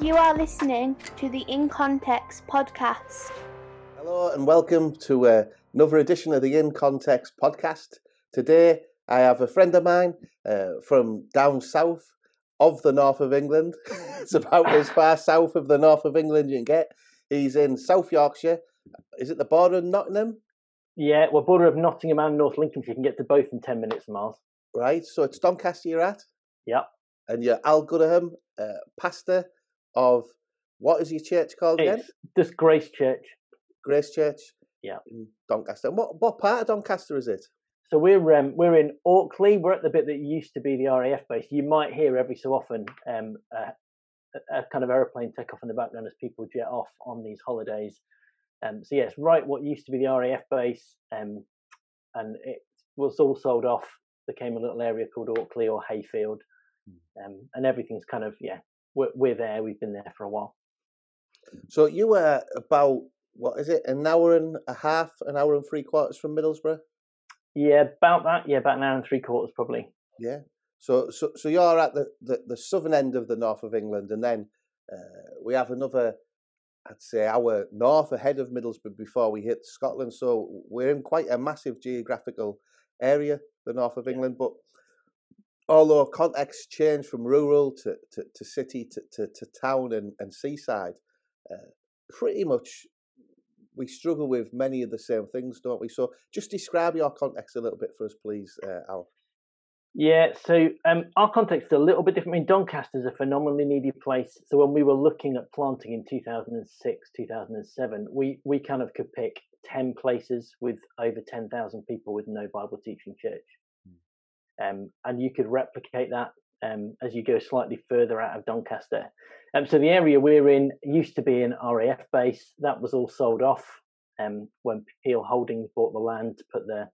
You are listening to the In Context podcast. Hello and welcome to uh, another edition of the In Context podcast. Today I have a friend of mine uh, from down south of the north of England. it's about as far south of the north of England you can get. He's in South Yorkshire. Is it the border of Nottingham? Yeah, well, border of Nottingham and North Lincolnshire. You can get to both in 10 minutes, Miles. Right, so it's Doncaster you're at? Yep. And you're Al Gooderham, uh, pastor of, what is your church called again? It's just Grace Church. Grace Church? Yeah. In Doncaster. And what, what part of Doncaster is it? So we're um, we're in Auckley. We're at the bit that used to be the RAF base. You might hear every so often um, a, a, kind of aeroplane take off in the background as people jet off on these holidays. Um, so yes, right, what used to be the RAF base, um, and it was all sold off. Became a little area called Auckley or Hayfield, um, and everything's kind of yeah. We're, we're there. We've been there for a while. So you were about what is it? An hour and a half, an hour and three quarters from Middlesbrough. Yeah, about that. Yeah, about an hour and three quarters, probably. Yeah. So, so, so you're at the, the, the southern end of the north of England, and then uh, we have another, I'd say, hour north ahead of Middlesbrough before we hit Scotland. So we're in quite a massive geographical area, the north of England. But although context change from rural to, to, to city to, to, to town and, and seaside, uh, pretty much we struggle with many of the same things, don't we? So just describe your context a little bit for us, please, uh, Al. Yeah, so um, our context is a little bit different. I mean, Doncaster is a phenomenally needy place. So when we were looking at planting in 2006, 2007, we, we kind of could pick 10 places with over 10,000 people with no Bible teaching church. Um, and you could replicate that um, as you go slightly further out of Doncaster. Um, so the area we're in used to be an RAF base. That was all sold off um, when Peel Holdings bought the land to put the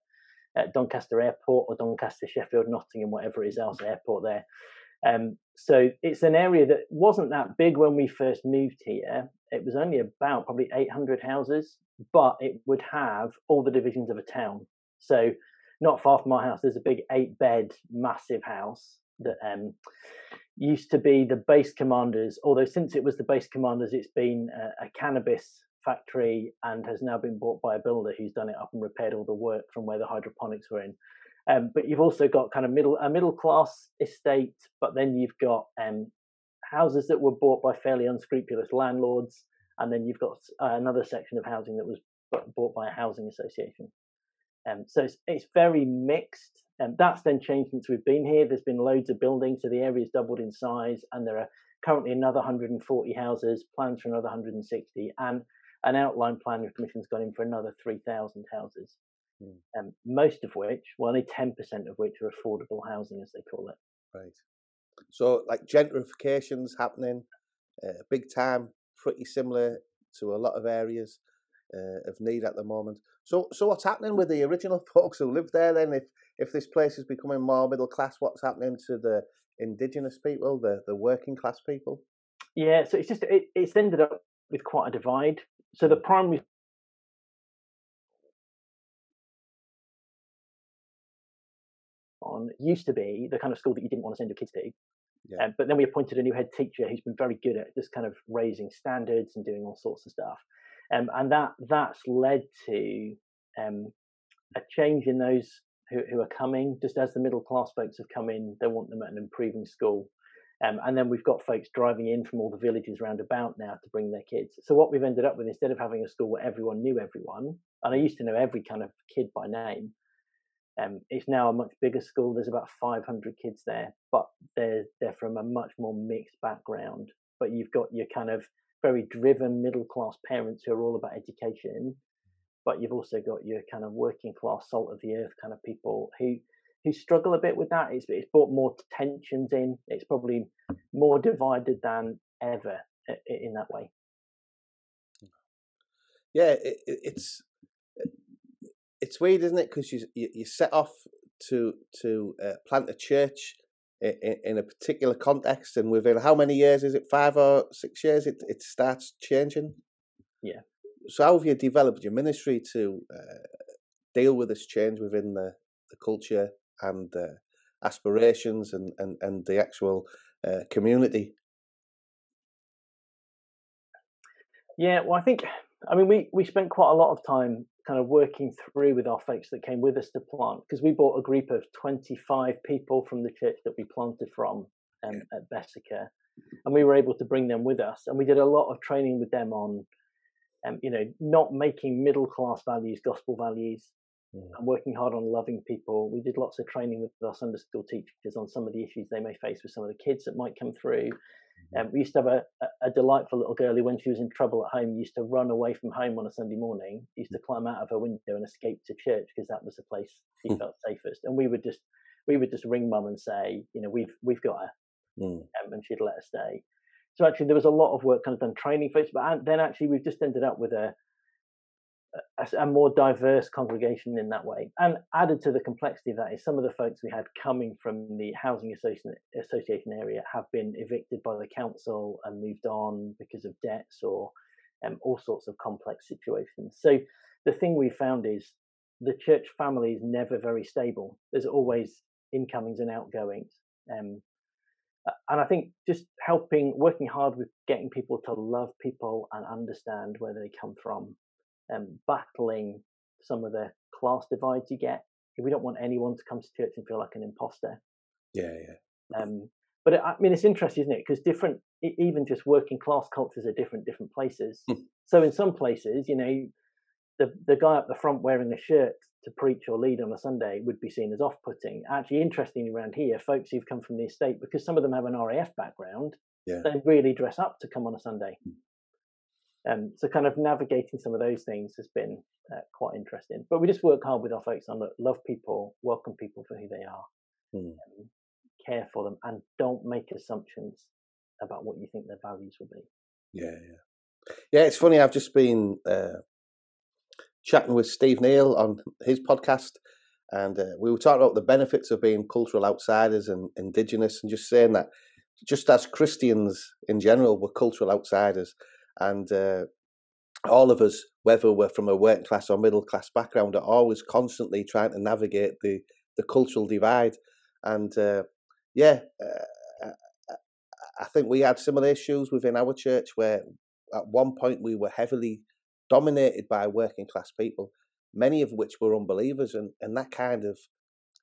uh, Doncaster Airport or Doncaster, Sheffield, Nottingham, whatever it is else airport there. Um, so it's an area that wasn't that big when we first moved here. It was only about probably 800 houses, but it would have all the divisions of a town. So not far from my house, there's a big eight bed, massive house that um, used to be the base commanders. Although since it was the base commanders, it's been a, a, cannabis factory and has now been bought by a builder who's done it up and repaired all the work from where the hydroponics were in. Um, but you've also got kind of middle a middle class estate, but then you've got um, houses that were bought by fairly unscrupulous landlords, and then you've got uh, another section of housing that was bought by a housing association. Um, so it's, it's very mixed. Um, that's then changed since we've been here. There's been loads of buildings, so the area's doubled in size, and there are currently another 140 houses, plans for another 160, and an outline planning commission's gone in for another 3,000 houses. Mm. Um, most of which, well, only 10% of which are affordable housing, as they call it. Right. So, like gentrification's happening, uh, big time, pretty similar to a lot of areas uh, of need at the moment. So, so what's happening with the original folks who live there? Then, if if this place is becoming more middle class, what's happening to the indigenous people, the the working class people? Yeah, so it's just it, it's ended up with quite a divide. So the primary on used to be the kind of school that you didn't want to send your kids to. Yeah. Um, but then we appointed a new head teacher who's been very good at just kind of raising standards and doing all sorts of stuff. Um, and that that's led to um, a change in those who, who, are coming. Just as the middle class folks have come in, they want them at an improving school. Um, and then we've got folks driving in from all the villages round about now to bring their kids. So what we've ended up with, instead of having a school where everyone knew everyone, and I used to know every kind of kid by name, um, it's now a much bigger school. There's about 500 kids there, but they're they're from a much more mixed background. But you've got your kind of very driven middle class parents who are all about education, but you've also got your kind of working class salt of the earth kind of people who who struggle a bit with that. It's it's brought more tensions in. It's probably more divided than ever in that way. Yeah, it, it's it's weird, isn't it? Because you, you, set off to to uh, plant a church in, in, a particular context, and within how many years is it? Five or six years? It it starts changing. Yeah. So how have you developed your ministry to uh, deal with this change within the the culture and uh, aspirations and, and and the actual uh, community? Yeah, well, I think, I mean, we, we spent quite a lot of time kind of working through with our folks that came with us to plant because we bought a group of 25 people from the church that we planted from um, at Bessacarr and we were able to bring them with us and we did a lot of training with them on um, you know not making middle class values gospel values mm. and working hard on loving people. We did lots of training with our sunday school teachers on some of the issues they may face with some of the kids that might come through um, we used to have a, a, delightful little girl who, when she was in trouble at home, used to run away from home on a Sunday morning, used to climb out of her window and escape to church because that was the place she hmm. felt safest. And we would just we would just ring mum and say, you know, we've we've got her, mm. um, and she'd let her stay. So actually, there was a lot of work kind of done training folks, but then actually we've just ended up with a a, a, more diverse congregation in that way. And added to the complexity of that is some of the folks we had coming from the housing association, association area have been evicted by the council and moved on because of debts or um, all sorts of complex situations. So the thing we found is the church family is never very stable. There's always incomings and outgoings. Um, and I think just helping, working hard with getting people to love people and understand where they come from um, battling some of the class divides you get. We don't want anyone to come to church and feel like an imposter. Yeah, yeah. Um, but it, I mean, it's interesting, isn't it? Because different, even just working class cultures are different, different places. Hmm. so in some places, you know, the the guy up the front wearing a shirt to preach or lead on a Sunday would be seen as off-putting. Actually, interestingly, around here, folks who've come from the estate, because some of them have an RAF background, yeah. they really dress up to come on a Sunday. Um, so kind of navigating some of those things has been uh, quite interesting. But we just work hard with our folks on love people, welcome people for who they are, mm. um, care for them, and don't make assumptions about what you think their values will be. Yeah, yeah, yeah. It's funny. I've just been uh, chatting with Steve Kneale on his podcast, and uh, we were talking about the benefits of being cultural outsiders and indigenous, and just saying that just as Christians in general, we're cultural outsiders and uh, all of us, whether we're from a working class or middle class background, are always constantly trying to navigate the the cultural divide. And uh, yeah, uh, I think we had similar issues within our church where at one point we were heavily dominated by working class people, many of which were unbelievers, and and that kind of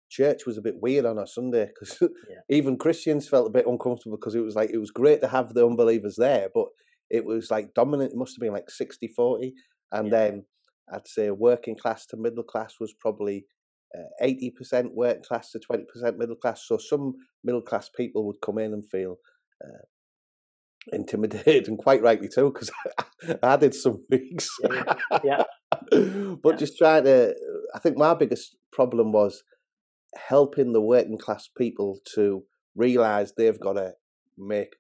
church was a bit weird on a Sunday because yeah. even Christians felt a bit uncomfortable because it was like it was great to have the unbelievers there, but it was like dominant. It must have been like 60 40. And yeah. then I'd say working class to middle class was probably uh, 80% working class to 20% middle class. So some middle class people would come in and feel uh, intimidated, and quite rightly too, because I did some weeks. yeah. yeah. but yeah. just trying to, I think my biggest problem was helping the working class people to realize they've got to make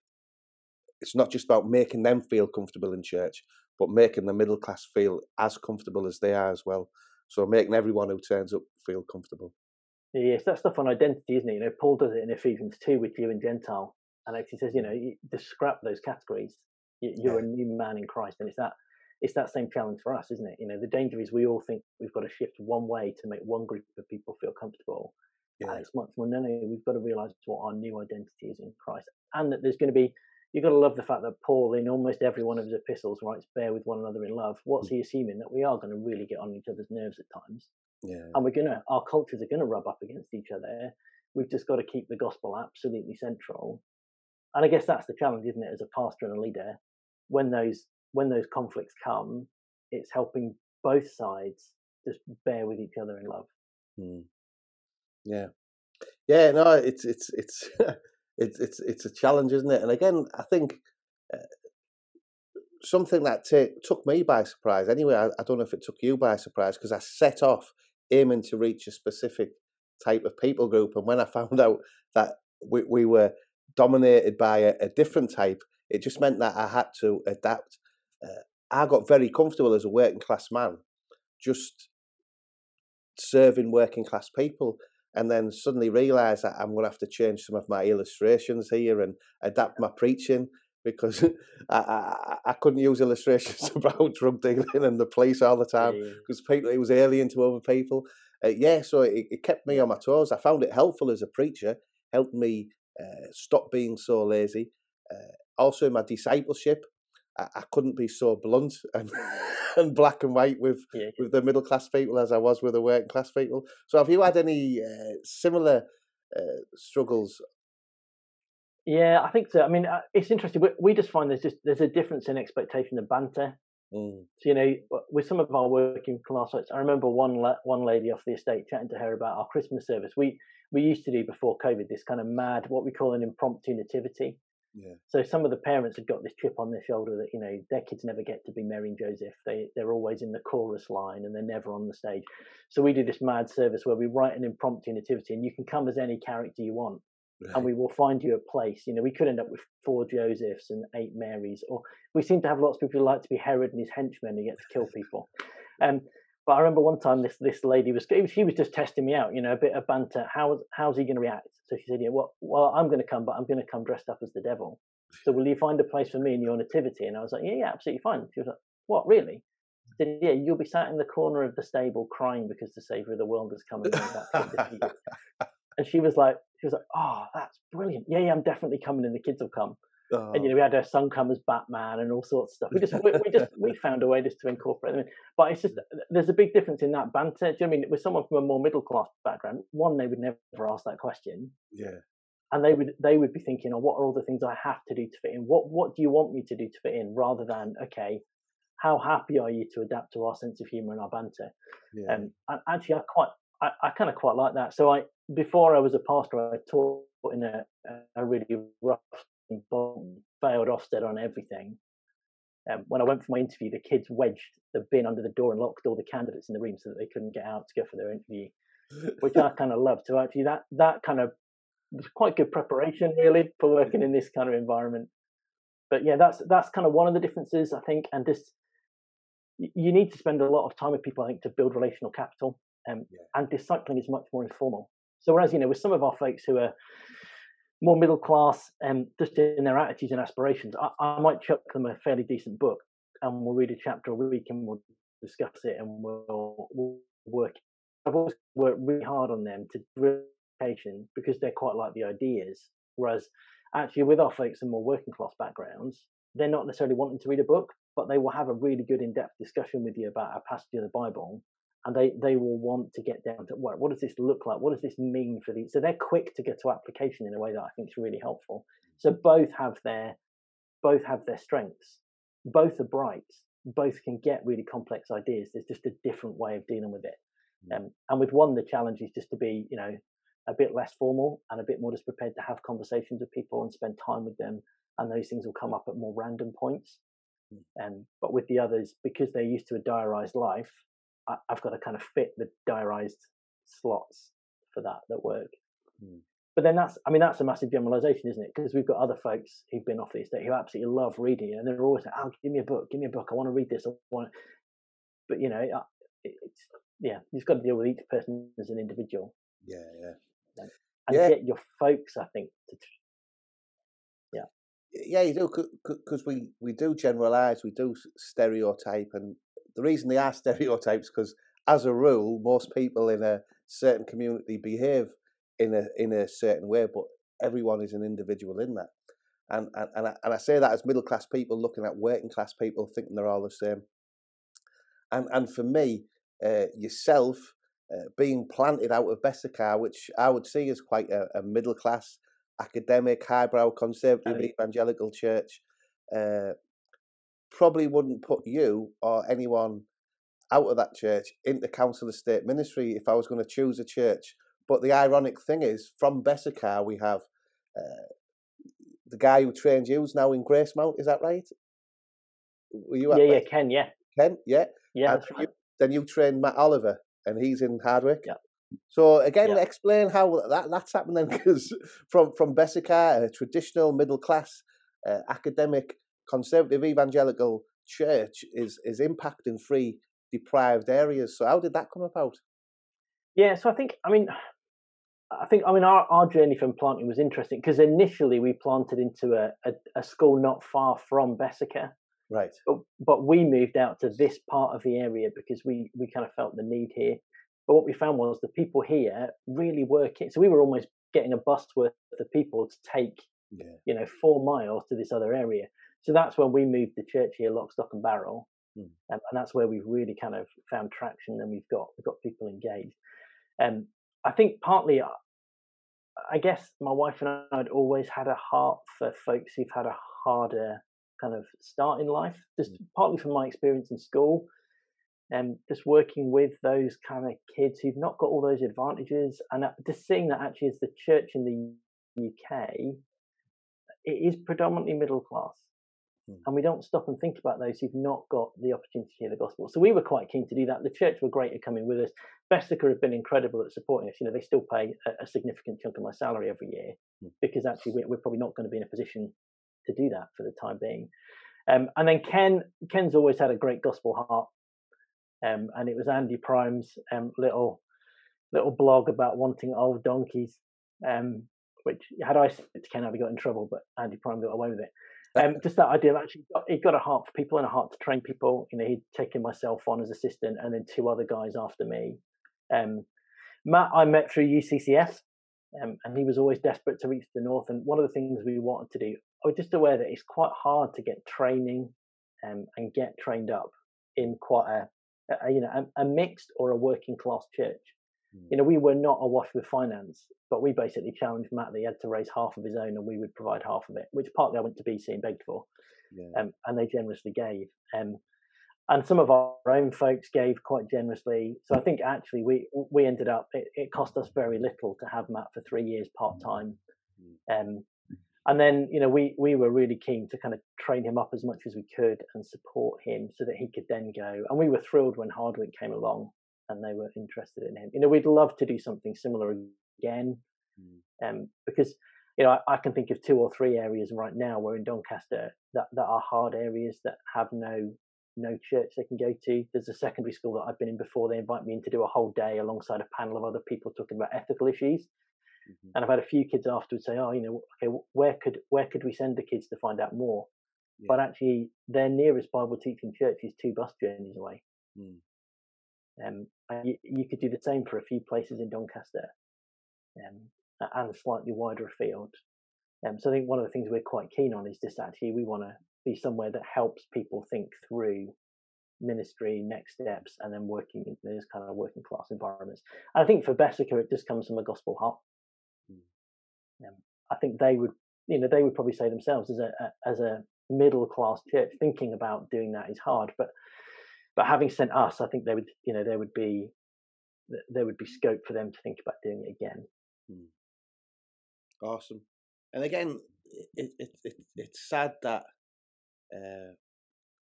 it's not just about making them feel comfortable in church, but making the middle class feel as comfortable as they are as well. So making everyone who turns up feel comfortable. Yes, that stuff on identity, isn't it? You know, Paul does it in Ephesians 2 with Jew and Gentile. And actually says, you know, you just scrap those categories. You're yeah. a new man in Christ. And it's that it's that same challenge for us, isn't it? You know, the danger is we all think we've got to shift one way to make one group of people feel comfortable. Yeah. And it's much more, no, no, we've got to realize what our new identity is in Christ. And that there's going to be you've got to love the fact that Paul, in almost every one of his epistles, writes, bear with one another in love. What's mm. he assuming? That we are going to really get on each other's nerves at times. Yeah. And we're going to, our cultures are going to rub up against each other. We've just got to keep the gospel absolutely central. And I guess that's the challenge, isn't it, as a pastor and a leader? When those when those conflicts come, it's helping both sides just bear with each other in love. Mm. Yeah, yeah. No, it's it's it's it's it's it's a challenge, isn't it? And again, I think uh, something that t- took me by surprise. Anyway, I, I, don't know if it took you by surprise because I set off aiming to reach a specific type of people group, and when I found out that we, we were dominated by a, a different type, it just meant that I had to adapt. Uh, I got very comfortable as a working class man, just serving working class people and then suddenly realize that I'm going to have to change some of my illustrations here and adapt my preaching because I, I, I couldn't use illustrations about drug dealing and the police all the time because yeah. people it was alien to other people. Uh, yeah, so it, it, kept me on my toes. I found it helpful as a preacher, helped me uh, stop being so lazy. Uh, also, in my discipleship, I, I couldn't be so blunt and and black and white with Yeah. with the middle class people as I was with the working class people. So have you had any uh, similar uh, struggles? Yeah, I think so. I mean, uh, it's interesting. We, we just find there's just there's a difference in expectation of banter. Mm, So, you know, with some of our working class folks, I remember one la- one lady off the estate chatting to her about our Christmas service. We we used to do before COVID this kind of mad, what we call an impromptu nativity. Yeah, So some of the parents had got this chip on their shoulder that you know their kids never get to be Mary and Joseph. They they're always in the chorus line and they're never on the stage. So we do this mad service where we write an impromptu nativity, and you can come as any character you want right. and we will find you a place. You know, we could end up with four Josephs and eight Marys, or we seem to have lots of people who like to be Herod and his henchmen who get to kill people. Um, but I remember one time this this lady was she was just testing me out, you know, a bit of banter. How how's he going to react? So she said, "Yeah, well, well, I'm going to come, but I'm going to come dressed up as the devil. So will you find a place for me in your nativity?" And I was like, "Yeah, yeah, absolutely fine." She was like, "What, really?" I said, "Yeah, you'll be sat in the corner of the stable crying because the Savior of the world has come and you're to. And she was like, she was like, "Oh, that's brilliant! Yeah, yeah, I'm definitely coming, and the kids will come." Oh, And you know, we had her son come as Batman and all sorts of stuff. We just, we, we just, we found a way just to incorporate them. In. But it's just, there's a big difference in that banter. Do you know I mean with someone from a more middle class background? One, they would never ask that question, yeah, and they would, they would be thinking, "Oh, what are all the things I have to do to fit in? What, what do you want me to do to fit in?" Rather than, "Okay, how happy are you to adapt to our sense of humour and our banter?" yeah, Um, and actually, I quite, I, I kind of quite like that. So I, before I was a pastor, I taught in a, a really rough, bottom, failed Ofsted on everything. Um, when I went for my interview, the kids wedged the bin under the door and locked all the candidates in the room so that they couldn't get out to go for their interview, which I kind of loved. So actually, that that kind of was quite good preparation, really, for working in this kind of environment. But yeah, that's that's kind of one of the differences I think, and just you need to spend a lot of time with people, I think, to build relational capital. Um, Yeah. And discipling is much more informal. So whereas you know, with some of our folks who are more middle class and just in their attitudes and aspirations, I, I might chuck them a fairly decent book, and we'll read a chapter a week and we'll discuss it and we'll, we'll work. I've always worked really hard on them to education because they're quite like the ideas. Whereas actually with our folks in more working class backgrounds, they're not necessarily wanting to read a book, but they will have a really good in-depth discussion with you about a passage of the Bible, and they they will want to get down to what what does this look like? What does this mean for these? So they're quick to get to application in a way that I think is really helpful. So both have their both have their strengths. Both are bright. Both can get really complex ideas. There's just a different way of dealing with it. Um, and with one, the challenge is just to be, you know, a bit less formal and a bit more just prepared to have conversations with people and spend time with them. And those things will come up at more random points. Um, but with the others, because they're used to a diarized life, I, I've got to kind of fit the diarized slots for that that work. Mm. But then that's, I mean, that's a massive generalization, isn't it? Because we've got other folks who've been off the estate who absolutely love reading, and they're always like, "Oh, give me a book, give me a book. I want to read this. I want." But you know, it- it's yeah, you've got to deal with each person as an individual, yeah, yeah. and Yeah. get your folks, I think, to Yeah, yeah you do because we we do generalize, we do stereotype, and the reason they are stereotypes because as a rule, most people in a certain community behave in a in a certain way, but everyone is an individual in that. And and and I, and I say that as middle class people looking at working class people, thinking they're all the same. And and for me, uh, yourself uh, being planted out of Bessacarr, which I would see as quite a, a middle class academic, highbrow, conservative, evangelical church, uh, probably wouldn't put you or anyone out of that church into council estate ministry if I was going to choose a church. But the ironic thing is, from Bessacarr, we have uh, the guy who trained you is now in Gracemount. Is that right? Were you yeah, yeah, Ken, yeah, Ken? Yeah. yeah, you-. Then you trained Matt Oliver, and he's in Hardwick. Yeah. So again, Yeah. explain how that that's happening because from from Bessacarr, a traditional middle class uh, academic conservative evangelical church, is is impacting free deprived areas. So how did that come about? Yeah, so I think, I mean, I think, I mean, our, our journey from planting was interesting because initially we planted into a, a, a school not far from Bessacarr, Right. but, but we moved out to this part of the area because we, we kind of felt the need here. But what we found was the people here really working. So we were almost getting a bus worth of people to take, Yeah. you know, four miles to this other area. So that's when we moved the church here, lock, stock, and barrel, Mm. um, and that's where we've really kind of found traction, and we've got we've got people engaged. Um, I think partly, uh, I guess my wife and I had always had a heart for folks who've had a harder kind of start in life, just partly from my experience in school, and just working with those kind of kids who've not got all those advantages, and uh, just seeing that actually as the church in the UK, it is predominantly middle class. Mm. And we don't stop and think about those who've not got the opportunity to hear the gospel. So we were quite keen to do that. The church were great at coming with us. Bessacarr have been incredible at supporting us. You know, they still pay a, a significant chunk of my salary every year Mm. because actually we're, we're probably not going to be in a position to do that for the time being. Um, and then Ken, Ken's always had a great gospel heart. Um, and it was Andy Prime's um, little little blog about wanting old donkeys, um, which had I said to Ken, I'd have got in trouble, but Andy Prime got away with it. Um, just that idea of actually, got, he got a heart for people and a heart to train people. You know, he'd taken myself on as assistant, and then two other guys after me. Um, Matt, I met through UCCF, um, and he was always desperate to reach the north. And one of the things we wanted to do, I was just aware that it's quite hard to get training um, and get trained up in quite a, a you know a, a mixed or a working class church. You know, we were not awash with finance, but we basically challenged Matt that he had to raise half of his own and we would provide half of it, which partly I went to BC and begged for, Yeah. um, and they generously gave. Um, and some of our own folks gave quite generously. So I think actually we we ended up it, it cost us very little to have Matt for three years part time, um, and then you know we we were really keen to kind of train him up as much as we could and support him so that he could then go. And we were thrilled when Hardwick came along and they were interested in him. You know, we'd love to do something similar again, Mm. um, because you know I, I can think of two or three areas right now where in Doncaster that that are hard areas that have no no church they can go to. There's a secondary school that I've been in before. They invite me in to do a whole day alongside a panel of other people talking about ethical issues. Mhm. And I've had a few kids afterwards say, "Oh, you know, okay, where could where could we send the kids to find out more?" But actually, their nearest Bible teaching church is two bus journeys away. Mm. Um, and you, you could do the same for a few places in Doncaster, um, a- and slightly wider afield. Um, so I think one of the things we're quite keen on is just actually we want to be somewhere that helps people think through ministry, next steps, and then working in those kind of working class environments. And I think for Bessacarr, it just comes from a gospel heart. Um, I think they would, you know, they would probably say themselves as a, a as a middle class church, thinking about doing that is hard. But but having sent us, I think they would, you know, there would be there would be scope for them to think about doing it again. Awesome. And again, it, it, it it's sad that uh,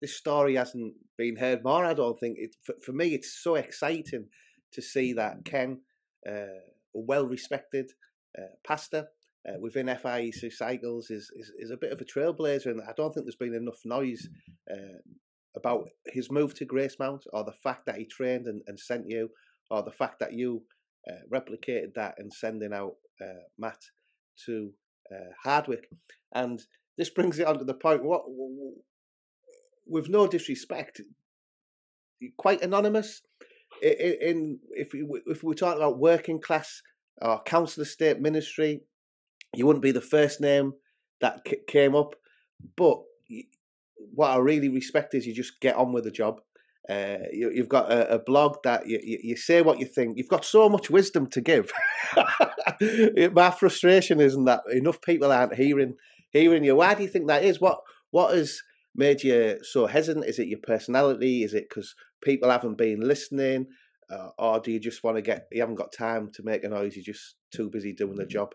this story hasn't been heard more. I don't think it for, for me. It's so exciting to see that Ken, uh, a well respected uh, pastor uh, within FIEC Cycles, is, is is a bit of a trailblazer, and I don't think there's been enough noise uh, about his move to Gracemount or the fact that he trained and, and sent you, or the fact that you uh, replicated that and sending out uh, Matt to uh, Hardwick. And this brings it on to the point. What, with no disrespect, quite anonymous. In, in if we if we talk about working class or council estate ministry, you wouldn't be the first name that came up. But what I really respect is you just get on with the job. Uh, you, you've got a, a blog that you, you, you say what you think. You've got so much wisdom to give. My frustration isn't that enough people aren't hearing hearing you. Why do you think that is? What what has made you so hesitant? Is it your personality? Is it because people haven't been listening, uh, or do you just want to get? You haven't got time to make a noise. You're just too busy doing the job.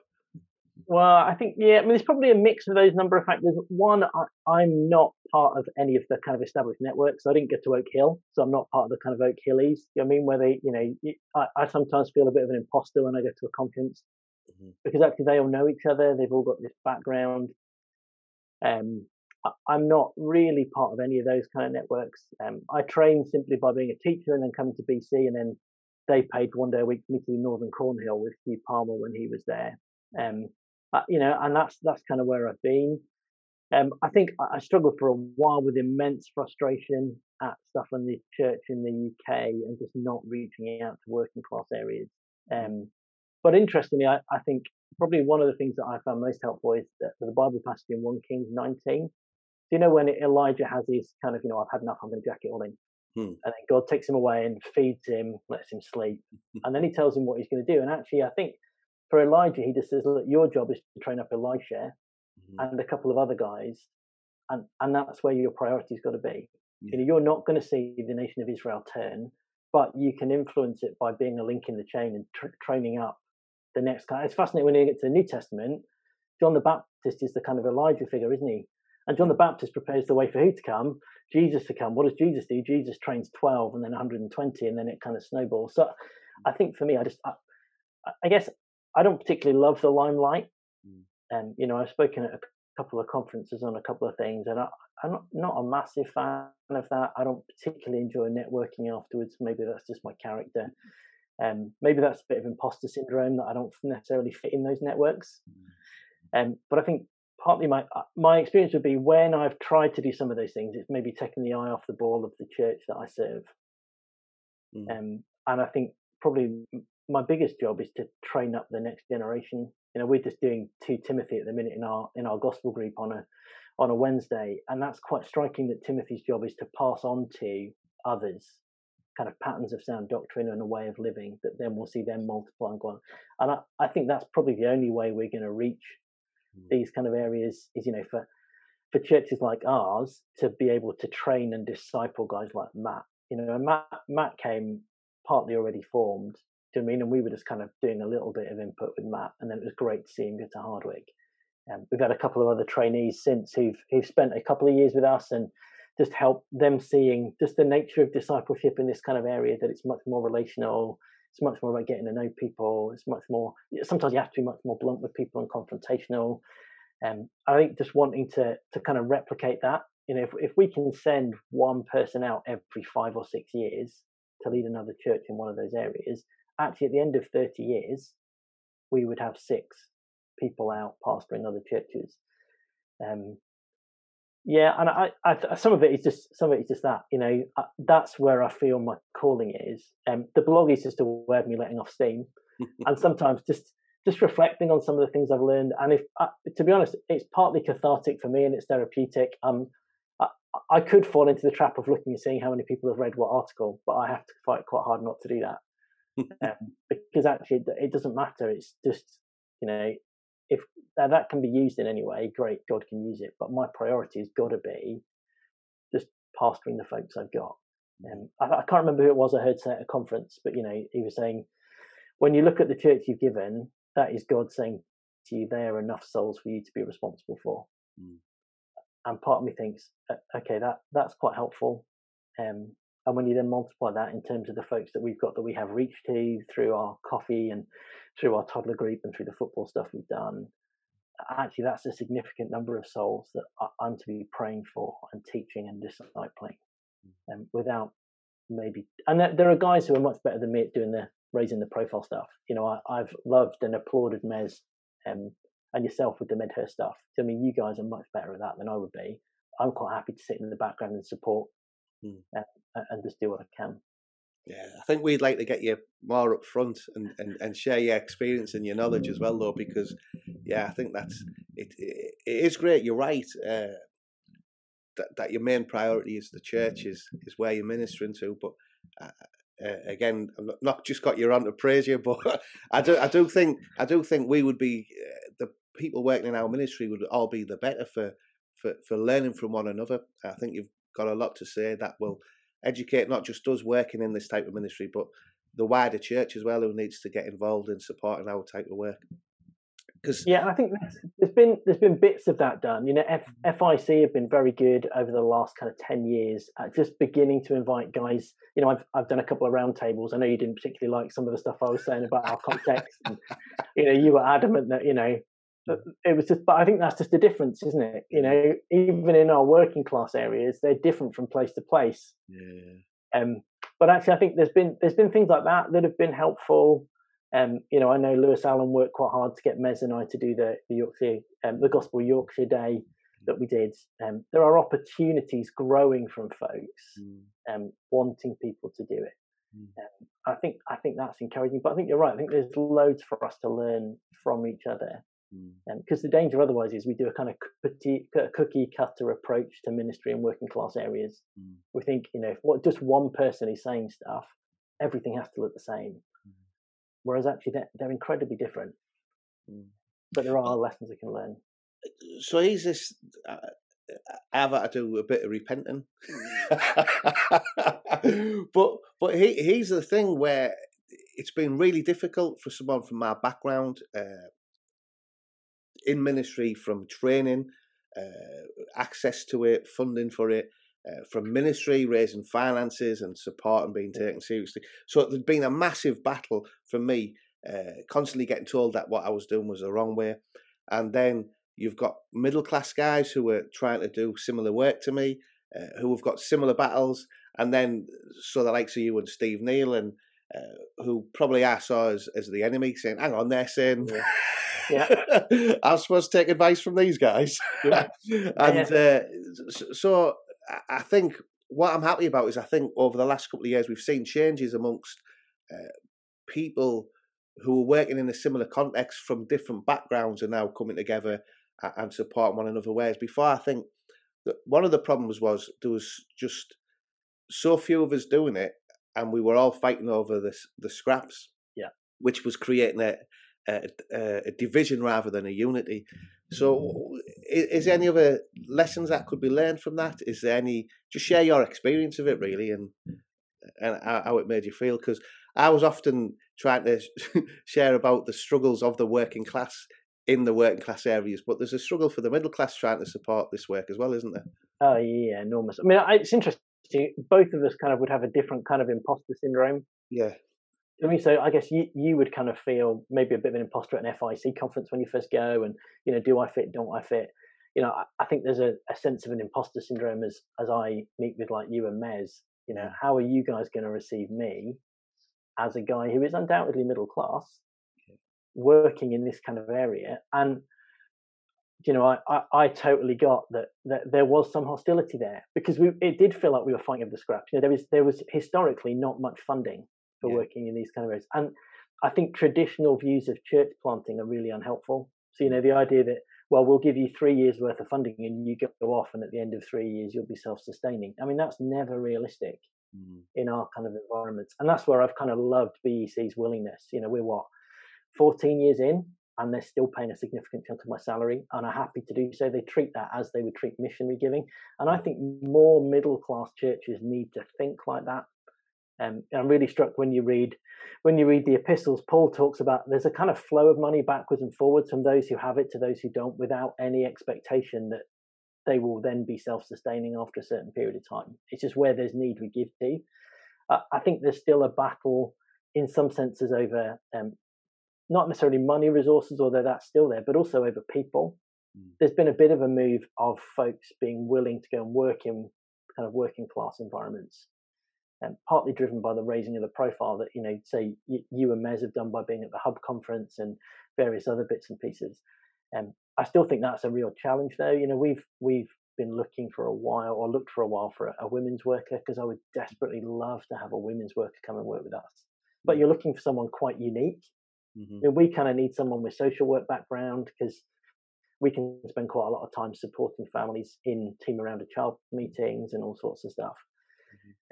Well, I think yeah. I mean, there's probably a mix of those number of factors. One, I, I'm not part of any of the kind of established networks. I didn't get to Oak Hill, so I'm not part of the kind of Oak Hillies. You know I mean? Where they, you know, I, I sometimes feel a bit of an imposter when I go to a conference Mhm. because actually they all know each other. They've all got this background. Um, I, I'm not really part of any of those kind of networks. Um, I trained simply by being a teacher and then coming to BC, and then they paid one day a week for me to do Northern Cornhill with Hugh Palmer when he was there. Um, uh, you know, and that's that's kind of where I've been. Um, I think I, struggled for a while with immense frustration at stuff in the church in the UK and just not reaching out to working class areas. Um, but interestingly, I, I think probably one of the things that I found most helpful is that the Bible passage in 1 Kings 19, Do you know when Elijah has his kind of, you know, I've had enough, I'm going to jack it all in. Hmm. And then God takes him away and feeds him, lets him sleep. and then he tells him what he's going to do. And actually, I think for Elijah, he just says, look, your job is to train up Elisha mm-hmm. and a couple of other guys. And, and that's where your priority's got to be. Yeah. You know, you're not going to see the nation of Israel turn, but you can influence it by being a link in the chain and tra- training up the next guy. It's fascinating when you get to the New Testament. John the Baptist is the kind of Elijah figure, isn't he? And John the Baptist prepares the way for who to come? Jesus to come. What does Jesus do? Jesus trains 12 and then 120, and then it kind of snowballs. So I think for me, I just, I, I guess I don't particularly love the limelight. Mm. And, you know, I've spoken at a couple of conferences on a couple of things, and I, I'm not, not a massive fan of that. I don't particularly enjoy networking afterwards. Maybe that's just my character. Um, maybe that's a bit of imposter syndrome that I don't necessarily fit in those networks. Mm. Um, but I think partly my uh, my experience would be when I've tried to do some of those things, it's maybe taking the eye off the ball of the church that I serve. Mm. Um, and I think probably my biggest job is to train up the next generation. You know, we're just doing two Timothy at the minute in our in our gospel group on a on a Wednesday, and that's quite striking. That Timothy's job is to pass on to others kind of patterns of sound doctrine and a way of living that then we'll see them multiply and go on. And I, I think that's probably the only way we're going to reach mm. these kind of areas is, you know, for for churches like ours to be able to train and disciple guys like Matt. You know, Matt Matt came partly already formed. Do I mean? And we were just kind of doing a little bit of input with Matt, and then it was great to see him go to Hardwick. Um, we've had a couple of other trainees since who've who've spent a couple of years with us and just help them seeing just the nature of discipleship in this kind of area that it's much more relational it's much more about getting to know people it's much more sometimes you have to be much more blunt with people and confrontational um, i think just wanting to to kind of replicate that you know if, if we can send one person out every five or six years to lead another church in one of those areas actually at the end of 30 years we would have six people out pastoring other churches um, yeah, and I, I, some of it is just some of it is just that you know uh, that's where I feel my calling is. Um, the blog is just a way of me letting off steam, and sometimes just just reflecting on some of the things I've learned. And if uh, to be honest, it's partly cathartic for me and it's therapeutic. Um, I, I could fall into the trap of looking and seeing how many people have read what article, but I have to fight quite hard not to do that um, because actually it doesn't matter. It's just you know if that can be used in any way, great, God can use it. But my priority has got to be just pastoring the folks I've got. Um, I, I, can't remember who it was I heard say at a conference, but you know, he was saying, when you look at the church you've given, that is God saying to you, there are enough souls for you to be responsible for. Mm. And part of me thinks, okay, that that's quite helpful. Um, and when you then multiply that in terms of the folks that we've got that we have reached to through our coffee and through our toddler group and through the football stuff we've done, actually that's a significant number of souls that I'm to be praying for and teaching and discipling. And um, without maybe, and there are guys who are much better than me at doing the raising the profile stuff. You know, I, have loved and applauded Mez um, and yourself with the Medhurst stuff. So, I mean, you guys are much better at that than I would be. I'm quite happy to sit in the background and support mm. uh, and just do what I can. Yeah, I think we'd like to get you more up front and, and, and share your experience and your knowledge as well, though, because yeah, I think that's it. It, it is great. You're right. Uh, that that your main priority is the church is is where you're ministering to, but. Uh, uh, again, I'm not, not just got you on to praise you, but I do, I do think, I do think we would be uh, the people working in our ministry would all be the better for, for, for learning from one another. I think you've got a lot to say that will educate not just us working in this type of ministry, but the wider church as well, who needs to get involved in supporting our type of work. Because yeah, I think there's been there's been bits of that done. You know, F, mm-hmm. FIEC have been very good over the last kind of ten years at just beginning to invite guys. You know, I've I've done a couple of roundtables. I know you didn't particularly like some of the stuff I was saying about our context. and, you know, you were adamant that you know it was just but i think that's just the difference isn't it? You know even in our working class areas they're different from place to place. Yeah. Um but actually i think there's been there's been things like that that have been helpful. Um you know i know lewis allen worked quite hard to get mez and i to do the, the yorkshire um, the gospel yorkshire day that we did. Um there are opportunities growing from folks mm. um wanting people to do it. Mm. um, i think i think that's encouraging but i think you're right. I think there's loads for us to learn from each other Because mm. um, the danger otherwise is we do a kind of cookie, cookie cutter approach to ministry and working class areas. Mm. We think, you know, if what just one person is saying stuff, everything has to look the same. Mm. Whereas actually they're, they're incredibly different. Mm. But there are lessons we can learn. So he's this. Uh, I've had to do a bit of repenting, but but he he's the thing where it's been really difficult for someone from my background uh, in ministry, from training, uh, access to it, funding for it, uh, from ministry, raising finances and support and being taken seriously. So there's been a massive battle for me, uh, constantly getting told that what I was doing was the wrong way. And then you've got middle class guys who are trying to do similar work to me, uh, who have got similar battles. And then, so the likes of you and Steve Kneale, and uh, who probably I saw as, as the enemy, saying, hang on, they're saying. Yeah. Yeah. I'm supposed to take advice from these guys. Yeah. and yeah. Uh, so I think what I'm happy about is I think over the last couple of years we've seen changes amongst uh, people who are working in a similar context from different backgrounds are now coming together and supporting one another. Whereas before, I think that one of the problems was there was just so few of us doing it, and we were all fighting over the the scraps. Yeah, which was creating a a, a division rather than a unity. So, is, is, there any other lessons that could be learned from that? Is there any? Just share your experience of it, really, and and how it made you feel. Because I was often trying to share about the struggles of the working class in the working class areas, but there's a struggle for the middle class trying to support this work as well, isn't there? Oh yeah, enormous. I mean, it's interesting. Both of us kind of would have a different kind of imposter syndrome. Yeah. I mean, so I guess you, you would kind of feel maybe a bit of an imposter at an FIEC conference when you first go, and you know, do I fit? Don't I fit? You know, I, I think there's a, a, sense of an imposter syndrome as as I meet with like you and Mez. You know, how are you guys going to receive me as a guy who is undoubtedly middle class, working in this kind of area? And you know, I, I, I, totally got that, that there was some hostility there because we it did feel like we were fighting over the scraps. You know, there was there was historically not much funding for yeah. working in these kind of areas. And I think traditional views of church planting are really unhelpful. So, you know, the idea that, well, we'll give you three years worth of funding and you go off, and at the end of three years, you'll be self sustaining. I mean, that's never realistic mm. in our kind of environments. And that's where I've kind of loved BEC's willingness. You know, we're what, 14 years in, and they're still paying a significant chunk of my salary and are happy to do so. They treat that as they would treat missionary giving. And I think more middle class churches need to think like that um, I'm really struck when you read when you read the epistles. Paul talks about there's a kind of flow of money backwards and forwards from those who have it to those who don't, without any expectation that they will then be self-sustaining after a certain period of time. It's just where there's need we give to. Uh, I think there's still a battle in some senses over um, not necessarily money resources, although that's still there, but also over people. Mm. There's been a bit of a move of folks being willing to go and work in kind of working class environments um, partly driven by the raising of the profile that you know, say you, you, and Mez have done by being at the Hub conference and various other bits and pieces. Um, I still think that's a real challenge, though. You know, we've we've been looking for a while, or looked for a while, for a, a women's worker because I would desperately love to have a women's worker come and work with us. But mm. you're looking for someone quite unique. Mm-hmm. I mean, we kind of need someone with social work background because we can spend quite a lot of time supporting families in team around a child meetings and all sorts of stuff.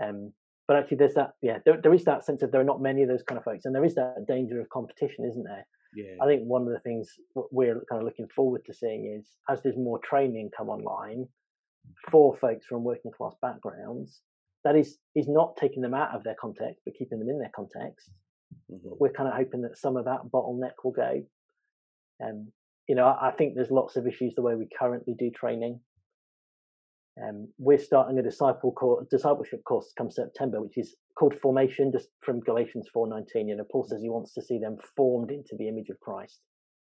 Mm-hmm. Um, but actually there's that yeah there, there is that sense of there are not many of those kind of folks and there is that danger of competition isn't there yeah. i think one of the things we're kind of looking forward to seeing is as there's more training come online for folks from working class backgrounds that is is not taking them out of their context but keeping them in their context mm-hmm. we're kind of hoping that some of that bottleneck will go and um, you know I, I think there's lots of issues the way we currently do training um, we're starting a disciple course, discipleship course come September, which is called Formation, just from Galatians 4:19. You know, Paul says he wants to see them formed into the image of Christ.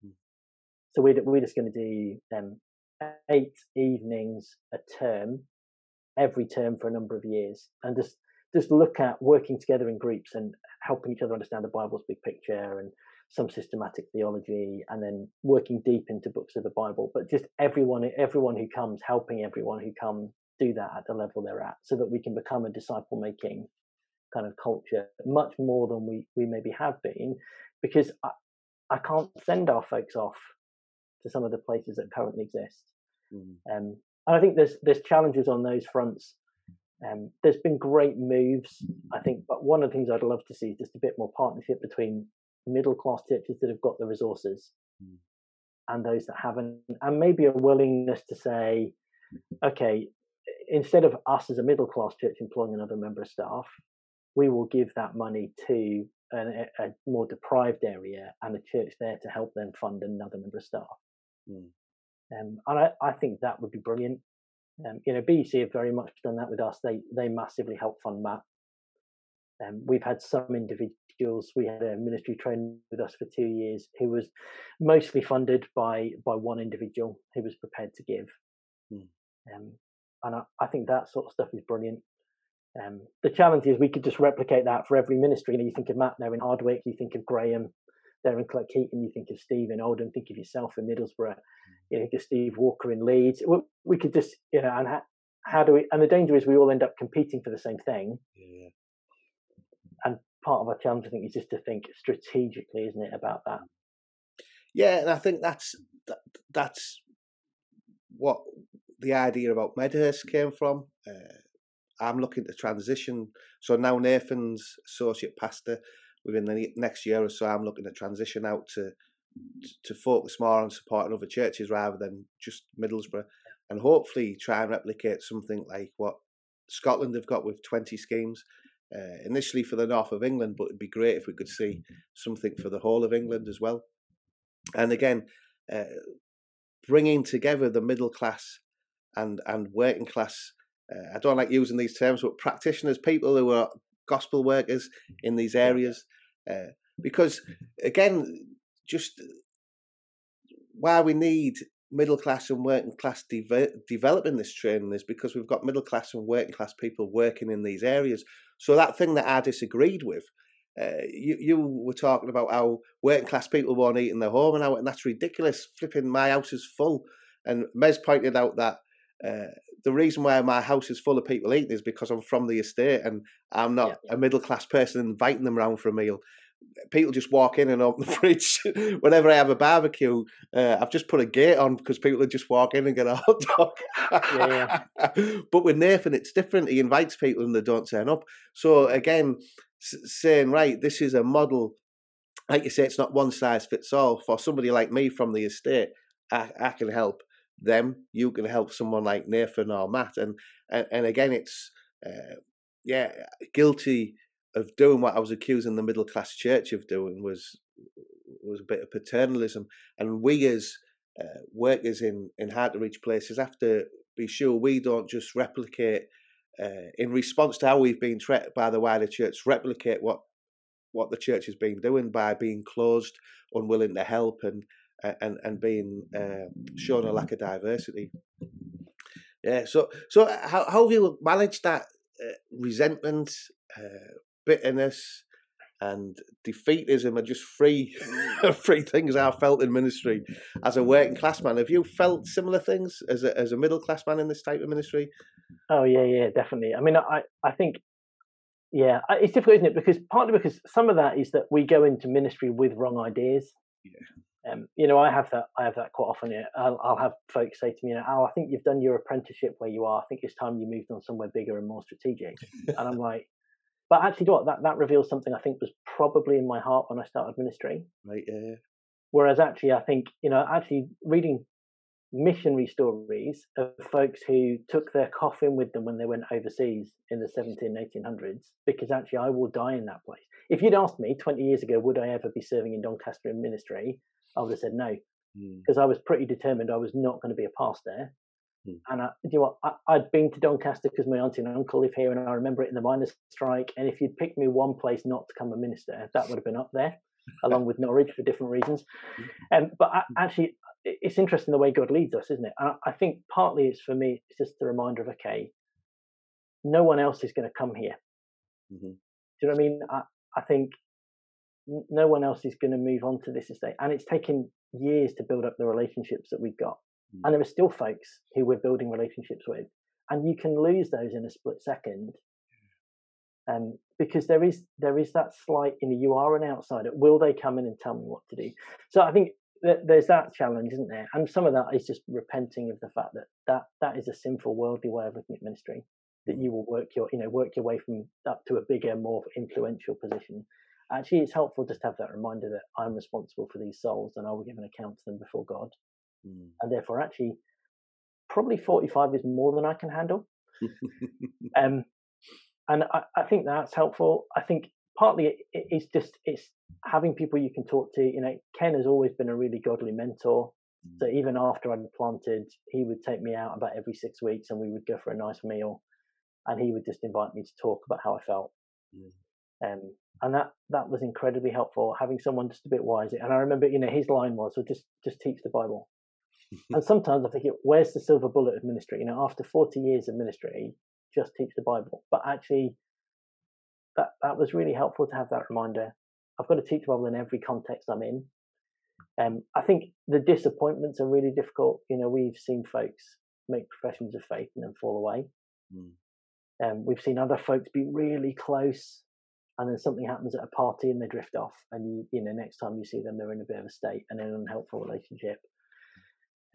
Mm. So we're we're just going to do um, eight evenings a term, every term for a number of years, and just just look at working together in groups and helping each other understand the Bible's big picture and some systematic theology, and then working deep into books of the Bible. But just everyone, everyone who comes, helping everyone who comes do that at the level they're at, so that we can become a disciple making kind of culture much more than we we maybe have been, because I, I can't send our folks off to some of the places that currently exist. Mm. Um, and I think there's there's challenges on those fronts. Um, there's been great moves, I think, but one of the things I'd love to see is just a bit more partnership between middle class churches that have got the resources Mm. and those that haven't, and maybe a willingness to say, okay, instead of us as a middle class church employing another member of staff, we will give that money to an, a more deprived area and a church there to help them fund another member of staff. Mm. Um, and I, I think that would be brilliant. Um, you know, BEC have very much done that with us. They they massively help fund that. Um, we've had some individuals. We had a ministry trainer with us for two years who was mostly funded by by one individual who was prepared to give. Mm. Um, and I, I think that sort of stuff is brilliant. Um, the challenge is we could just replicate that for every ministry. You know, you think of Matt now in Hardwick, you think of Graham there in Cleckheaton, you think of Steve in Oldham, think of yourself in Middlesbrough, you think of Steve Walker in Leeds. We, we could just, you know, and ha- how do we? And the danger is we all end up competing for the same thing. Yeah. And part of our challenge, I think, is just to think strategically, isn't it, about that? Yeah, and I think that's that, that's what the idea about Medhurst came from. Uh, I'm looking to transition. So now Nathan's associate pastor. Within the next year or so, I'm looking to transition out to to focus more on supporting other churches rather than just Middlesbrough, and hopefully try and replicate something like what Scotland have got with 20 schemes. Uh, initially for the north of England, but it'd be great if we could see something for the whole of England as well. And again, uh, bringing together the middle class and and working class. Uh, I don't like using these terms, but practitioners, people who are gospel workers in these areas, uh, because again, just why we need middle class and working class de- developing this training is because we've got middle class and working class people working in these areas. So that thing that I disagreed with, uh, you you were talking about how working class people won't eat in their home and how and that's ridiculous. Flipping my house is full, and Mez pointed out that uh, the reason why my house is full of people eating is because I'm from the estate and I'm not Yeah. a middle class person inviting them around for a meal. People just walk in and open the fridge. Whenever I have a barbecue, uh, I've just put a gate on because people just walk in and get a hot dog. Yeah, but with Nathan, it's different. He invites people and they don't turn up. So again, s- saying right, this is a model. Like you say, it's not one size fits all. For somebody like me from the estate, I, I can help them. You can help someone like Nathan or Matt, and and, and again, it's uh, yeah, guilty of doing what I was accusing the middle class church of doing was was a bit of paternalism, and we as uh, workers in in hard to reach places have to be sure we don't just replicate uh, in response to how we've been treated by the wider church, replicate what what the church has been doing by being closed, unwilling to help, and and and being uh, shown a lack of diversity. Yeah. So so how how have you managed that uh, resentment, uh, bitterness, and defeatism are just three three things I felt in ministry as a working class man. Have you felt similar things as a as a middle class man in this type of ministry? Oh yeah, yeah, definitely. I mean, I I think yeah, it's difficult, isn't it? Because partly because some of that is that we go into ministry with wrong ideas. Yeah. Um, you know, I have that. I have that quite often. I'll, I'll have folks say to me, "You know, Al, I think you've done your apprenticeship where you are. I think it's time you moved on somewhere bigger and more strategic." and I'm like, but actually, what? That that reveals something I think was probably in my heart when I started ministry. Right. Yeah. Whereas actually, I think you know, actually reading missionary stories of folks who took their coffin with them when they went overseas in the 17 1800s because actually i will die in that place if you'd asked me 20 years ago would i ever be serving in doncaster in ministry i would have said no Mm. because i was pretty determined i was not going to be a pastor Hmm. and I, you know what I, i'd been to doncaster because my auntie and uncle live here and i remember it in the miners strike and if you'd picked me one place not to come a minister that would have been up there along with norwich for different reasons um, but I, actually it's interesting the way God leads us, isn't it? And I I think partly it's for me, it's just a reminder of okay, no one else is going to come here. Mhm. Do you know what I mean? I, I think no one else is going to move on to this estate, and it's taken years to build up the relationships that we've got. Mm. And there are still folks who we're building relationships with, and you can lose those in a split second. Um, because there is there is that slight, you know, you are an outsider. Will they come in and tell me what to do? So I think there's that challenge, isn't there? And some of that is just repenting of the fact that that that is a sinful, worldly way of looking at ministry. That you will work your, you know, work your way from up to a bigger, more influential position. Actually, it's helpful just to have that reminder that I'm responsible for these souls and I will give an account to them before God. Mm. And therefore, actually, probably 45 is more than I can handle. um, and I, I, think that's helpful. I think partly it, it's just it's having people you can talk to. You know, Ken has always been a really godly mentor. Mm. So even after I'd planted, he would take me out about every six weeks, and we would go for a nice meal, and he would just invite me to talk about how I felt. Mm. Um, and that that was incredibly helpful having someone just a bit wiser. And I remember, you know, his line was, "So just just teach the Bible." and sometimes I think, where's the silver bullet of ministry? You know, after 40 years of ministry, just teach the Bible. But actually, that that was really helpful to have that reminder. I've got to teach the Bible in every context I'm in. Um, I think the disappointments are really difficult. You know, we've seen folks make professions of faith and then fall away. Mm. Um, we've seen other folks be really close, and then something happens at a party and they drift off, and you, you know, next time you see them, they're in a bit of a state and in an unhelpful relationship.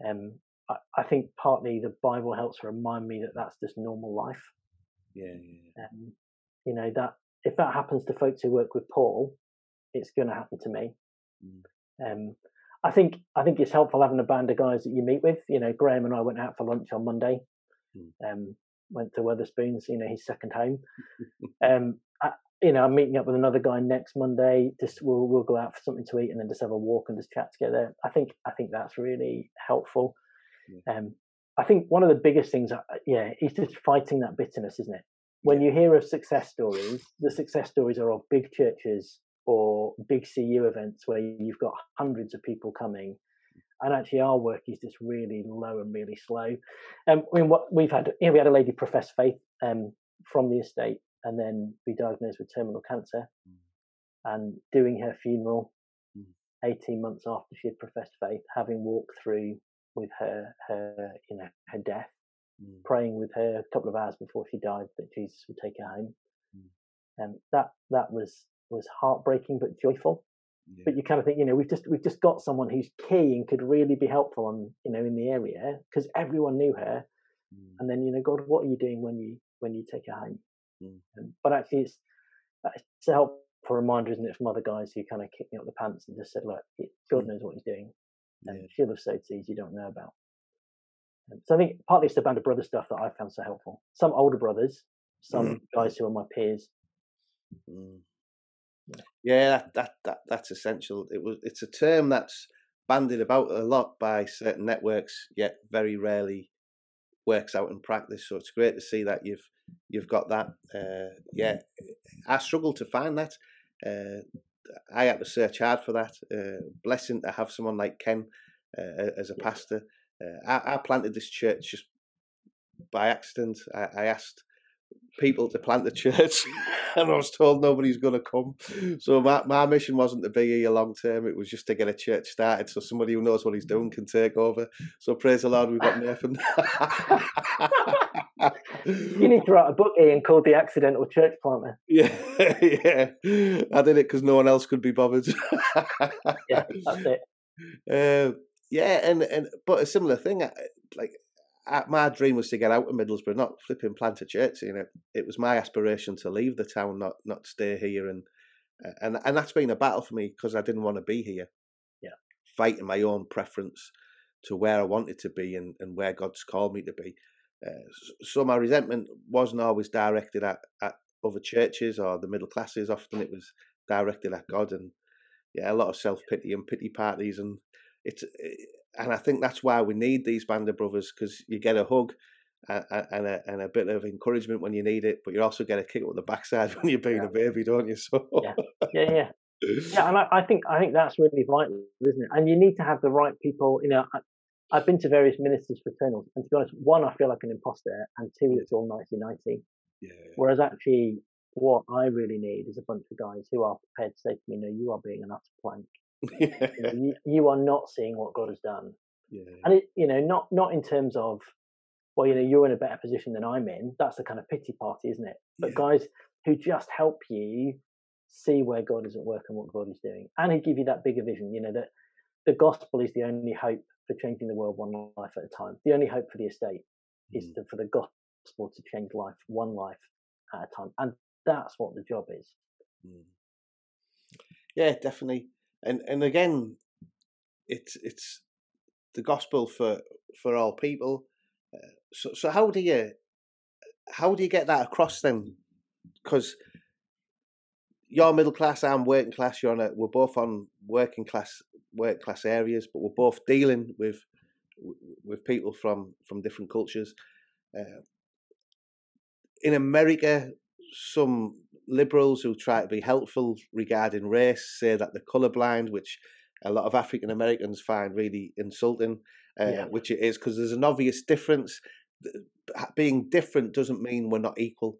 Um, I, I, think partly the Bible helps remind me that that's just normal life. Yeah. yeah. Um, you know that if that happens to folks who work with Paul, it's going to happen to me. Mm. Um, I think I think it's helpful having a band of guys that you meet with. You know, Graham and I went out for lunch on Monday. Mm. Um, went to Wetherspoons, you know, his second home. um, I, you know, I'm meeting up with another guy next Monday. Just we'll we'll go out for something to eat and then just have a walk and just chat together. I think I think that's really helpful. Yeah. Um, I think one of the biggest things, uh, yeah, is just fighting that bitterness, isn't it? When you hear of success stories, the success stories are of big churches or big CU events where you've got hundreds of people coming, and actually our work is just really low and really slow. Um, I mean, what we've had, you know, we had a lady profess faith um, from the estate and then be diagnosed with terminal cancer mm. and doing her funeral mm. 18 months after she had professed faith having walked through with her her you know her death mm. praying with her a couple of hours before she died that jesus would take her home and um, that that was was heartbreaking but joyful yeah. but you kind of think you know we've just we've just got someone who's key and could really be helpful on you know in the area because everyone knew her and then you know god what are you doing when you when you take her home Mm. Um, but actually, it's it's a helpful reminder, isn't it, from other guys who kind of kicked me up the pants and just said, "Look, God mm. knows what He's doing, and yeah. she'll have sowed seeds you don't know about." Um, so I think partly it's the band of brother stuff that I found so helpful. Some older brothers, some mm. guys who are my peers. Mm. Yeah, yeah that, that, that that's essential. It was it's a term that's bandied about a lot by certain networks, yet very rarely works out in practice. So it's great to see that you've you've got that. Uh, yeah, I struggled to find that. Uh, I had to search hard for that. Uh, blessing to have someone like Ken uh, as a pastor. Uh, I, I, planted this church just by accident. I, I asked people to plant the church, and I was told nobody's going to come. So my, my mission wasn't to be here long term; it was just to get a church started, so somebody who knows what he's doing can take over. So praise the Lord, we've got Nathan. you need to write a book, Ian, called "The Accidental Church Planter." Yeah, yeah. I did it because no one else could be bothered. yeah, that's it. Uh, yeah, and and but a similar thing, like my dream was to get out of Middlesbrough, not flipping plant a church. You know, it was my aspiration to leave the town, not not stay here, and and and that's been a battle for me because I didn't want to be here. Yeah, fighting my own preference to where I wanted to be and, and where God's called me to be. Uh, so my resentment wasn't always directed at, at other churches or the middle classes. Often it was directed at God, and yeah, a lot of self pity and pity parties, and it's and I think that's why we need these band of brothers because you get a hug and, and, a, and a bit of encouragement when you need it, but you also get a kick up the backside when you're being yeah. a baby, don't you? So yeah, yeah, yeah. yeah, and I, I, think I think that's really vital, isn't it? And you need to have the right people. You know, I, have been to various ministers' fraternals, and to be honest, one I feel like an imposter, and two it's all nicey nicey. Yeah. Whereas actually, what I really need is a bunch of guys who are prepared to say to me, "No, you are being an utter plank." yeah. you, know, you, you, are not seeing what God has done. Yeah. And it, you know, not not in terms of, well, you know, you're in a better position than I'm in. That's the kind of pity party, isn't it? But guys who just help you see where God is at work and what God is doing, and who give you that bigger vision. You know that the gospel is the only hope for changing the world one life at a time. The only hope for the estate mm. is to, for the gospel to change life one life at a time, and that's what the job is. Mm. Yeah, definitely. And and again, it's it's the gospel for for all people. Uh, so so how do you how do you get that across then? Because you're middle class, I'm working class. You're on a, we're both on working class work class areas, but we're both dealing with with people from from different cultures. Uh, in America, some liberals who try to be helpful regarding race say that they're colorblind, which a lot of African Americans find really insulting, uh, yeah. which it is because there's an obvious difference. Being different doesn't mean we're not equal.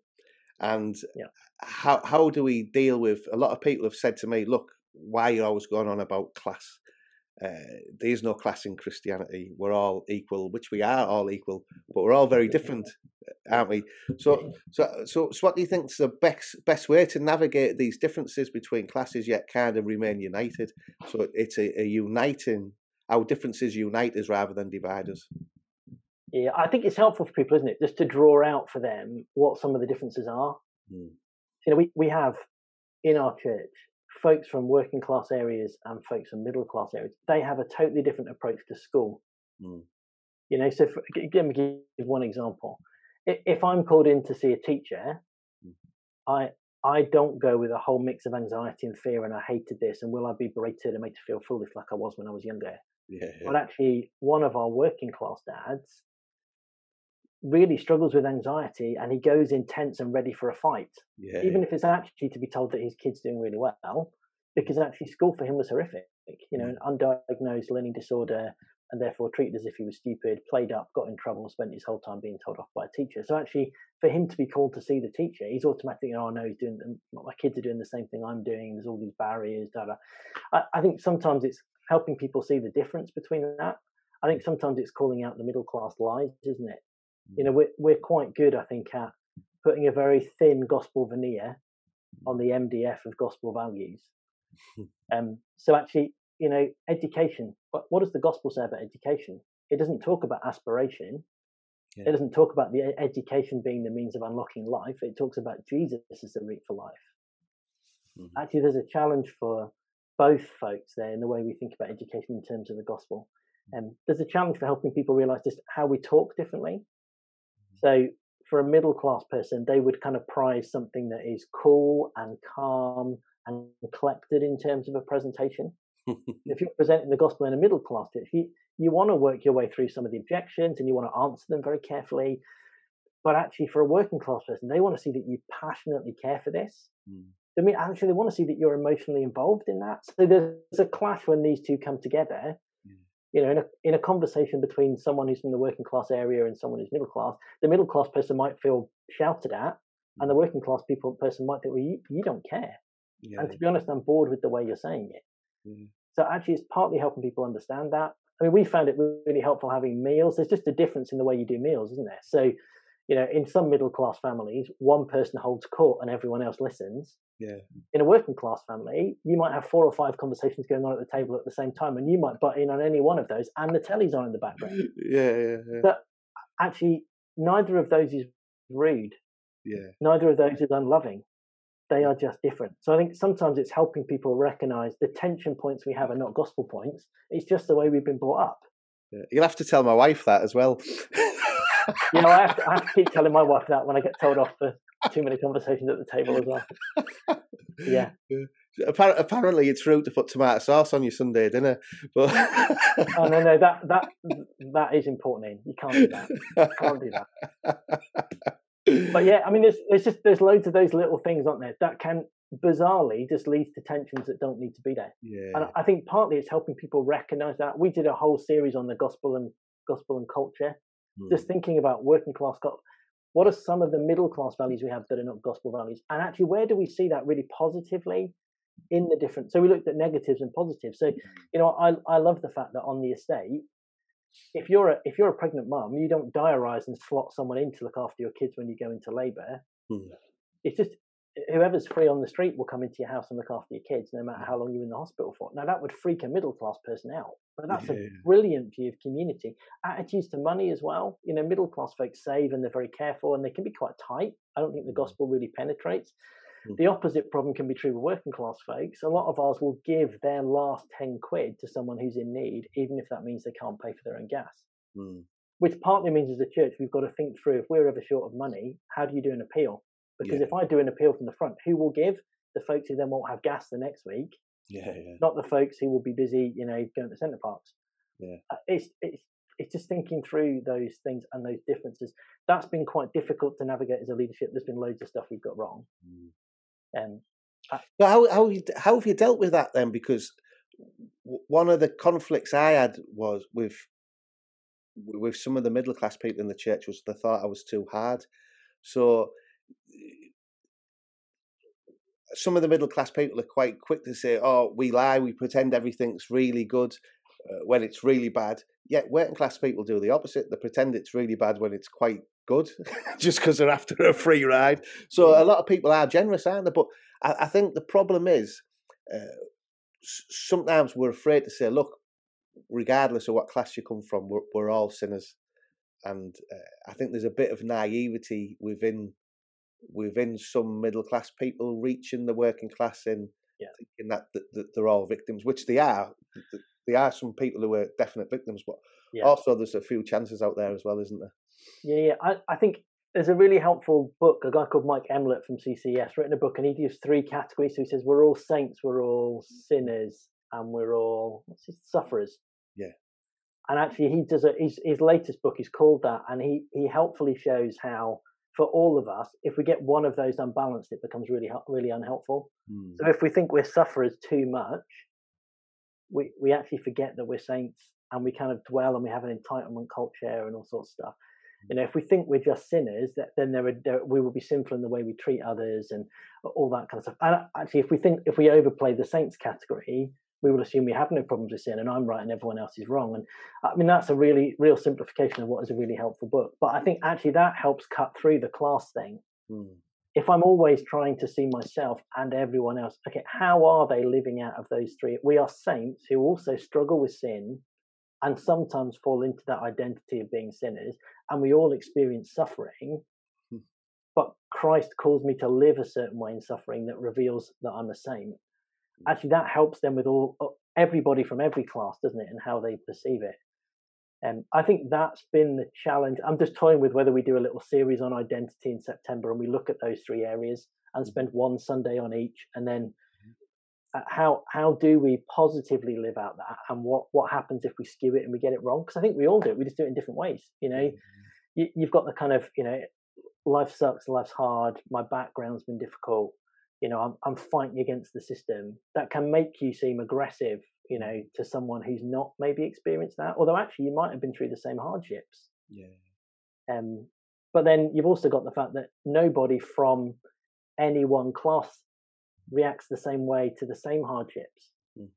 And yeah. how how do we deal with? A lot of people have said to me, "Look, why are you always going on about class? Uh, there's no class in Christianity. We're all equal, which we are all equal, but we're all very different, aren't we? So, so, so, so what do you think is the best best way to navigate these differences between classes yet kind of remain united? So it's a, a uniting. Our differences unite us rather than divide us. Yeah, I think it's helpful for people, isn't it, just to draw out for them what some of the differences are. Mm. You know, we, we have in our church folks from working class areas and folks from middle class areas. They have a totally different approach to school. Mm. You know, so for, let me give one example. If I'm called in to see a teacher, mm. I I don't go with a whole mix of anxiety and fear and I hated this and will I be berated and made to feel foolish like I was when I was younger. Yeah, yeah. But actually, one of our working class dads really struggles with anxiety and he goes intense and ready for a fight, yeah, even yeah. if it's actually to be told that his kid's doing really well, because actually school for him was horrific. You know, an undiagnosed learning disorder and therefore treated as if he was stupid, played up, got in trouble, spent his whole time being told off by a teacher. So actually, for him to be called to see the teacher, he's automatically, oh no, he's doing. My kids are doing the same thing I'm doing. There's all these barriers. Da, da. I, I think sometimes it's helping people see the difference between that. I think sometimes it's calling out the middle class lies, isn't it? You know, we're, we're quite good, I think, at putting a very thin gospel veneer on the MDF of gospel values. um, so actually, you know, education. What, what does the gospel say about education? It doesn't talk about aspiration. Yeah. It doesn't talk about the education being the means of unlocking life. It talks about Jesus as the route for life. Mm-hmm. Actually, there's a challenge for both folks there in the way we think about education in terms of the gospel. Um, there's a challenge for helping people realize just how we talk differently. So for a middle class person, they would kind of prize something that is cool and calm and collected in terms of a presentation. if you're presenting the gospel in a middle class you, you want to work your way through some of the objections and you want to answer them very carefully. But actually, for a working class person, they want to see that you passionately care for this. Mm. I mean, actually, they want to see that you're emotionally involved in that. So there's a clash when these two come together you know, in a in a conversation between someone who's from the working class area and someone who's middle class, the middle class person might feel shouted at, and the mm. working class people person might think, well, you, you don't care. Yeah. And to be honest, I'm bored with the way you're saying it. Mm. So actually, it's partly helping people understand that. I mean, we found it really helpful having meals. There's just a difference in the way you do meals, isn't there? So, you know, in some middle class families, one person holds court and everyone else listens. Yeah. In a working class family, you might have four or five conversations going on at the table at the same time, and you might butt in on any one of those, and the telly's on in the background. yeah, yeah, yeah. But actually, neither of those is rude. Yeah. Neither of those is unloving. They are just different. So I think sometimes it's helping people recognize the tension points we have are not gospel points. It's just the way we've been brought up. Yeah. You'll have to tell my wife that as well. you know, I have, to, I have to keep telling my wife that when I get told off for too many conversations at the table as well. Yeah. Apparently, it's rude to put tomato sauce on your Sunday dinner, but oh no, no, that that that is important. In You can't do that. You can't do that. But yeah, I mean, there's there's just there's loads of those little things, aren't there, that can bizarrely just lead to tensions that don't need to be there. Yeah. And I think partly it's helping people recognize that. We did a whole series on the gospel and gospel and culture, mm. just thinking about working class what are some of the middle class values we have that are not gospel values? And actually, where do we see that really positively in the different? So we looked at negatives and positives. So, you know, I, I love the fact that on the estate, if you're a if you're a pregnant mum, you don't diarise and slot someone in to look after your kids when you go into labour. Hmm. It's just whoever's free on the street will come into your house and look after your kids, no matter how long you're in the hospital for. Now that would freak a middle class person out, but that's yeah. a brilliant view of community. Attitudes to money as well. You know, middle class folks save and they're very careful and they can be quite tight. I don't think the mm. gospel really penetrates. Mm. The opposite problem can be true with working class folks. A lot of ours will give their last 10 quid to someone who's in need, even if that means they can't pay for their own gas. Mm. Which partly means as a church, we've got to think through if we're ever short of money, how do you do an appeal? Because yeah. if I do an appeal from the front, who will give? The folks who then won't have gas the next week. Yeah, yeah. Not the folks who will be busy, you know, going to Center Parcs. Yeah. Uh, it's, it's, it's just thinking through those things and those differences. That's been quite difficult to navigate as a leadership. There's been loads of stuff we've got wrong. Mm. Um, but how how how have you dealt with that then? Because one of the conflicts I had was with with some of the middle class people in the church was they thought I was too hard. So some of the middle class people are quite quick to say, "Oh, we lie, we pretend everything's really good uh, when it's really bad." Yet working class people do the opposite. They pretend it's really bad when it's quite good, just because they're after a free ride. So a lot of people are generous, aren't they? But I, I think the problem is uh, sometimes we're afraid to say, look, regardless of what class you come from, we're, we're all sinners. And uh, I think there's a bit of naivety within within some middle class people reaching the working class in yeah. thinking that, that, that, they're all victims, which they are. There are some people who are definite victims, but yeah. also there's a few chances out there as well, isn't there? Yeah, yeah. I, I think there's a really helpful book, a guy called Mike Emlet from CCS, written a book, and he gives three categories. So he says, We're all saints, we're all sinners, and we're all what's his, sufferers. Yeah. And actually, he does a, his, his latest book is called that, and he, he helpfully shows how, for all of us, if we get one of those unbalanced, it becomes really really unhelpful. Mm. So if we think we're sufferers too much, we, we actually forget that we're saints and we kind of dwell and we have an entitlement culture and all sorts of stuff you know if we think we're just sinners that then there, are, there we will be sinful in the way we treat others and all that kind of stuff and actually if we think if we overplay the saints category we will assume we have no problems with sin and i'm right and everyone else is wrong and i mean that's a really real simplification of what is a really helpful book but i think actually that helps cut through the class thing mm. if i'm always trying to see myself and everyone else okay how are they living out of those three we are saints who also struggle with sin and sometimes fall into that identity of being sinners and we all experience suffering hmm. but christ calls me to live a certain way in suffering that reveals that i'm a saint. Actually that helps them with all uh, everybody from every class doesn't it and how they perceive it and um, I think that's been the challenge. I'm just toying with whether we do a little series on identity in September and we look at those three areas and hmm. spend one Sunday on each, and then uh, how how do we positively live out that and what what happens if we skew it and we get it wrong because i think we all do it we just do it in different ways you know mm-hmm. you, have got the kind of you know life sucks life's hard my background's been difficult you know I'm, I'm fighting against the system that can make you seem aggressive you know to someone who's not maybe experienced that although actually you might have been through the same hardships yeah um but then you've also got the fact that nobody from any one class reacts the same way to the same hardships. Mm.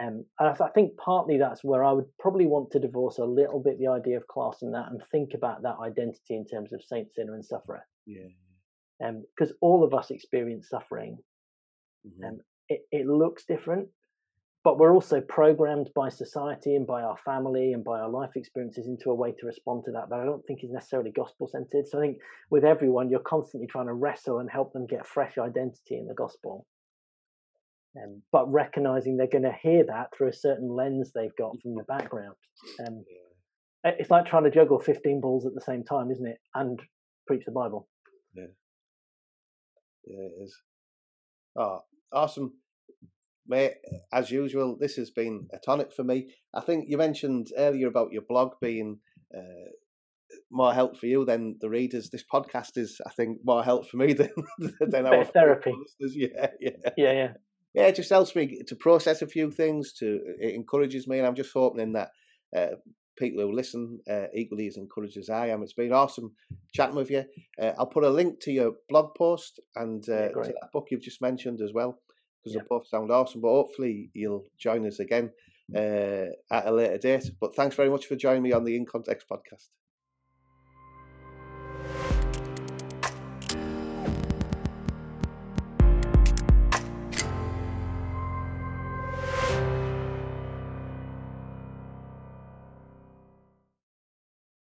Um, and I think partly that's where I would probably want to divorce a little bit the idea of class and that, and think about that identity in terms of saint, sinner, and sufferer. Yeah. Because um, all of us experience suffering. Mm-hmm. Um, it, it looks different, but we're also programmed by society and by our family and by our life experiences into a way to respond to that that I don't think is necessarily gospel centered. So I think with everyone, you're constantly trying to wrestle and help them get fresh identity in the gospel. Um, but recognizing they're going to hear that through a certain lens they've got from the background. Um, it's like trying to juggle 15 balls at the same time, isn't it? And preach the Bible. Yeah. Yeah, it is. Oh, awesome mate, as usual, this has been a tonic for me. I think you mentioned earlier about your blog being uh, more help for you than the readers. This podcast is, I think, more help for me than than our therapy. Yeah, yeah, yeah, yeah. Yeah, it just helps me to process a few things. To it encourages me, and I'm just hoping that uh, people who listen uh, equally as encouraged as I am. It's been awesome chatting with you. Uh, I'll put a link to your blog post and uh, yeah, to that book you've just mentioned as well because yeah. they both sound awesome. But hopefully you'll join us again uh, at a later date. But thanks very much for joining me on the In Context podcast.